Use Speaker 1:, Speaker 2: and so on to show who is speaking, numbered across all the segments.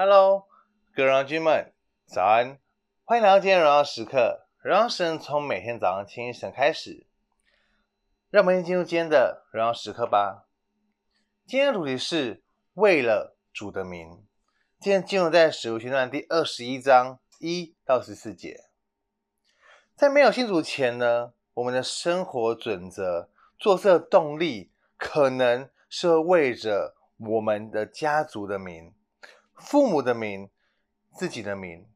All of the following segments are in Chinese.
Speaker 1: Hello，各位荣耀军们，早安！欢迎来到今天的荣耀时刻，荣耀神从每天早上清晨开始。让我们进入今天的荣耀时刻吧。今天的主题是为了主的名。今天进入在使徒行传第二十一章一到十四节。在没有信主前呢，我们的生活准则、做事的动力，可能是为着我们的家族的名。父母的名，自己的名，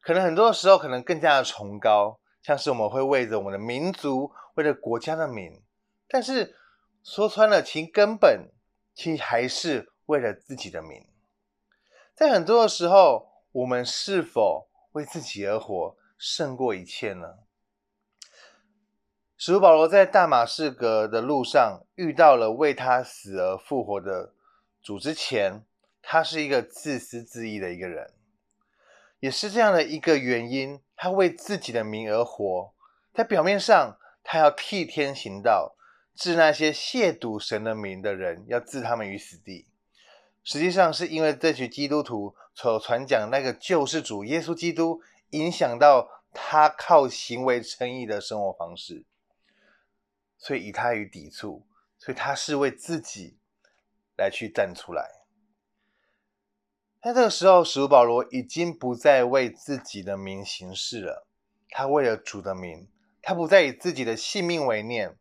Speaker 1: 可能很多时候可能更加的崇高，像是我们会为着我们的民族，为了国家的名，但是说穿了，其根本其还是为了自己的名。在很多的时候，我们是否为自己而活，胜过一切呢？使徒保罗在大马士革的路上遇到了为他死而复活的主之前。他是一个自私自利的一个人，也是这样的一个原因，他为自己的名而活。在表面上，他要替天行道，置那些亵渎神的名的人，要置他们于死地。实际上，是因为这群基督徒所传讲那个救世主耶稣基督，影响到他靠行为称义的生活方式，所以以他于抵触，所以他是为自己来去站出来。在这个时候，使徒保罗已经不再为自己的名行事了，他为了主的名，他不再以自己的性命为念。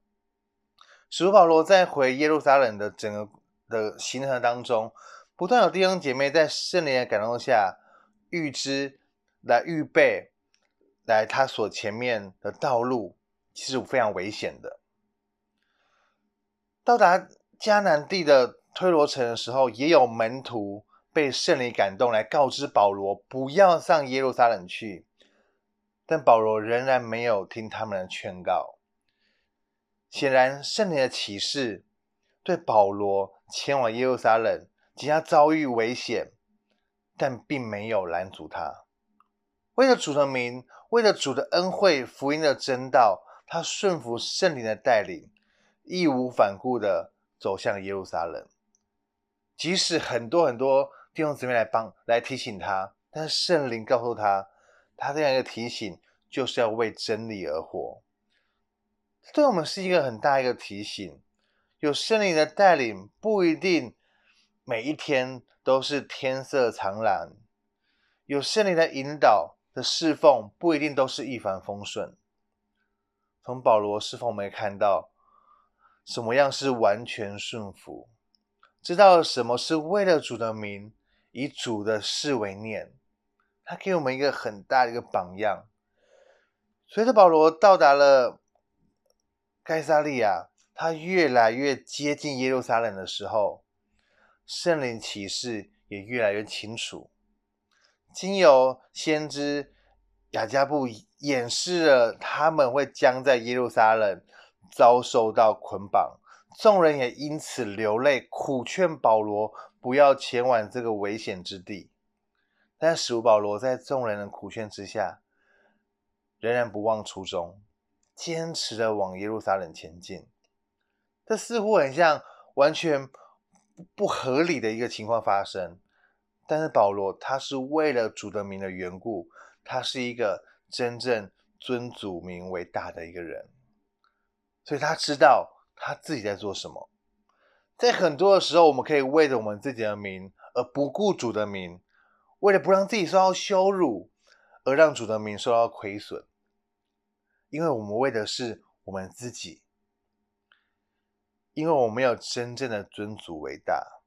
Speaker 1: 使徒保罗在回耶路撒冷的整个的行程当中，不断有弟兄姐妹在圣灵的感动下，预知来预备来他所前面的道路，其实非常危险的。到达迦南地的推罗城的时候，也有门徒。被圣灵感动来告知保罗不要上耶路撒冷去，但保罗仍然没有听他们的劝告。显然，圣灵的启示对保罗前往耶路撒冷即将遭遇危险，但并没有拦阻他。为了主的名，为了主的恩惠、福音的真道，他顺服圣灵的带领，义无反顾地走向耶路撒冷，即使很多很多。弟兄姊妹来帮来提醒他，但是圣灵告诉他，他这样一个提醒就是要为真理而活。对我们是一个很大一个提醒。有圣灵的带领，不一定每一天都是天色常蓝；有圣灵的引导的侍奉，不一定都是一帆风顺。从保罗侍奉，我们也看到什么样是完全顺服，知道什么是为了主的名。以主的事为念，他给我们一个很大的一个榜样。随着保罗到达了盖撒利亚，他越来越接近耶路撒冷的时候，圣灵启示也越来越清楚。经由先知亚加布演示了他们会将在耶路撒冷遭受到捆绑，众人也因此流泪苦劝保罗。不要前往这个危险之地，但使保罗在众人的苦劝之下，仍然不忘初衷，坚持的往耶路撒冷前进。这似乎很像完全不合理的一个情况发生，但是保罗他是为了主的名的缘故，他是一个真正尊主名为大的一个人，所以他知道他自己在做什么。在很多的时候，我们可以为着我们自己的名而不顾主的名，为了不让自己受到羞辱，而让主的名受到亏损。因为我们为的是我们自己，因为我们没有真正的尊主为大，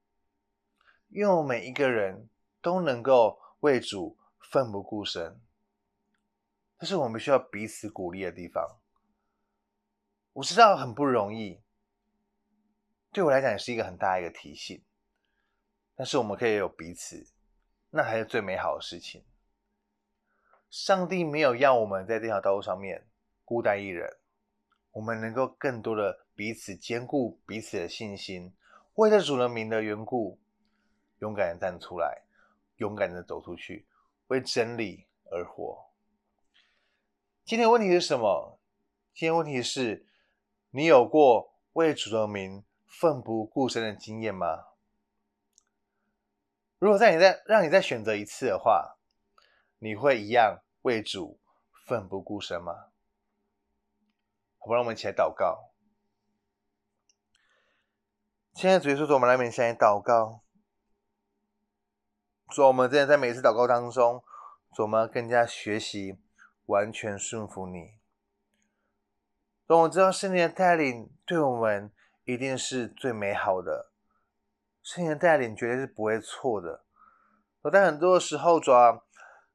Speaker 1: 因为我们每一个人都能够为主奋不顾身，这是我们需要彼此鼓励的地方。我知道很不容易。对我来讲也是一个很大一个提醒，但是我们可以有彼此，那才是最美好的事情。上帝没有要我们在这条道路上面孤单一人，我们能够更多的彼此坚固彼此的信心，为了主的名的缘故，勇敢的站出来，勇敢的走出去，为真理而活。今天问题是什么？今天问题是，你有过为主人民奋不顾身的经验吗？如果在你再让你再选择一次的话，你会一样为主奋不顾身吗？好吧，让我们一起来祷告。亲爱的主耶稣，我们来面前祷告。主，我们真的在每次祷告当中，主，我们要更加学习完全顺服你。主，我知道圣灵的带领对我们一定是最美好的，圣灵的带领绝对是不会错的。但很多的时候，主啊，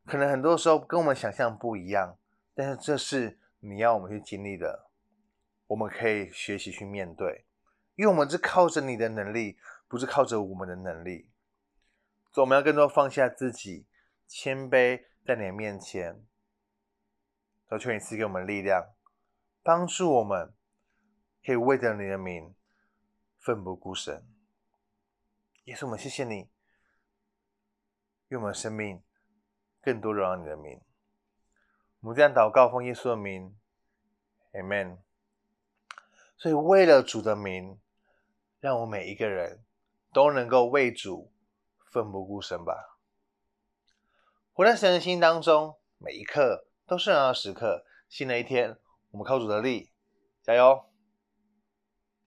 Speaker 1: 可能很多时候跟我们想象不一样，但是这是你要我们去经历的，我们可以学习去面对。因为我们是靠着你的能力，不是靠着我们的能力。所以我们要更多放下自己，谦卑在你的面前。都求你赐给我们力量，帮助我们可以为着你的名奋不顾身。耶稣，我们谢谢你，愿我们生命更多荣耀你的名。我们这样祷告，奉耶稣的名，Amen。所以为了主的名。让我每一个人都能够为主奋不顾身吧。活在神的心当中，每一刻都是荣耀时刻。新的一天，我们靠主的力，加油！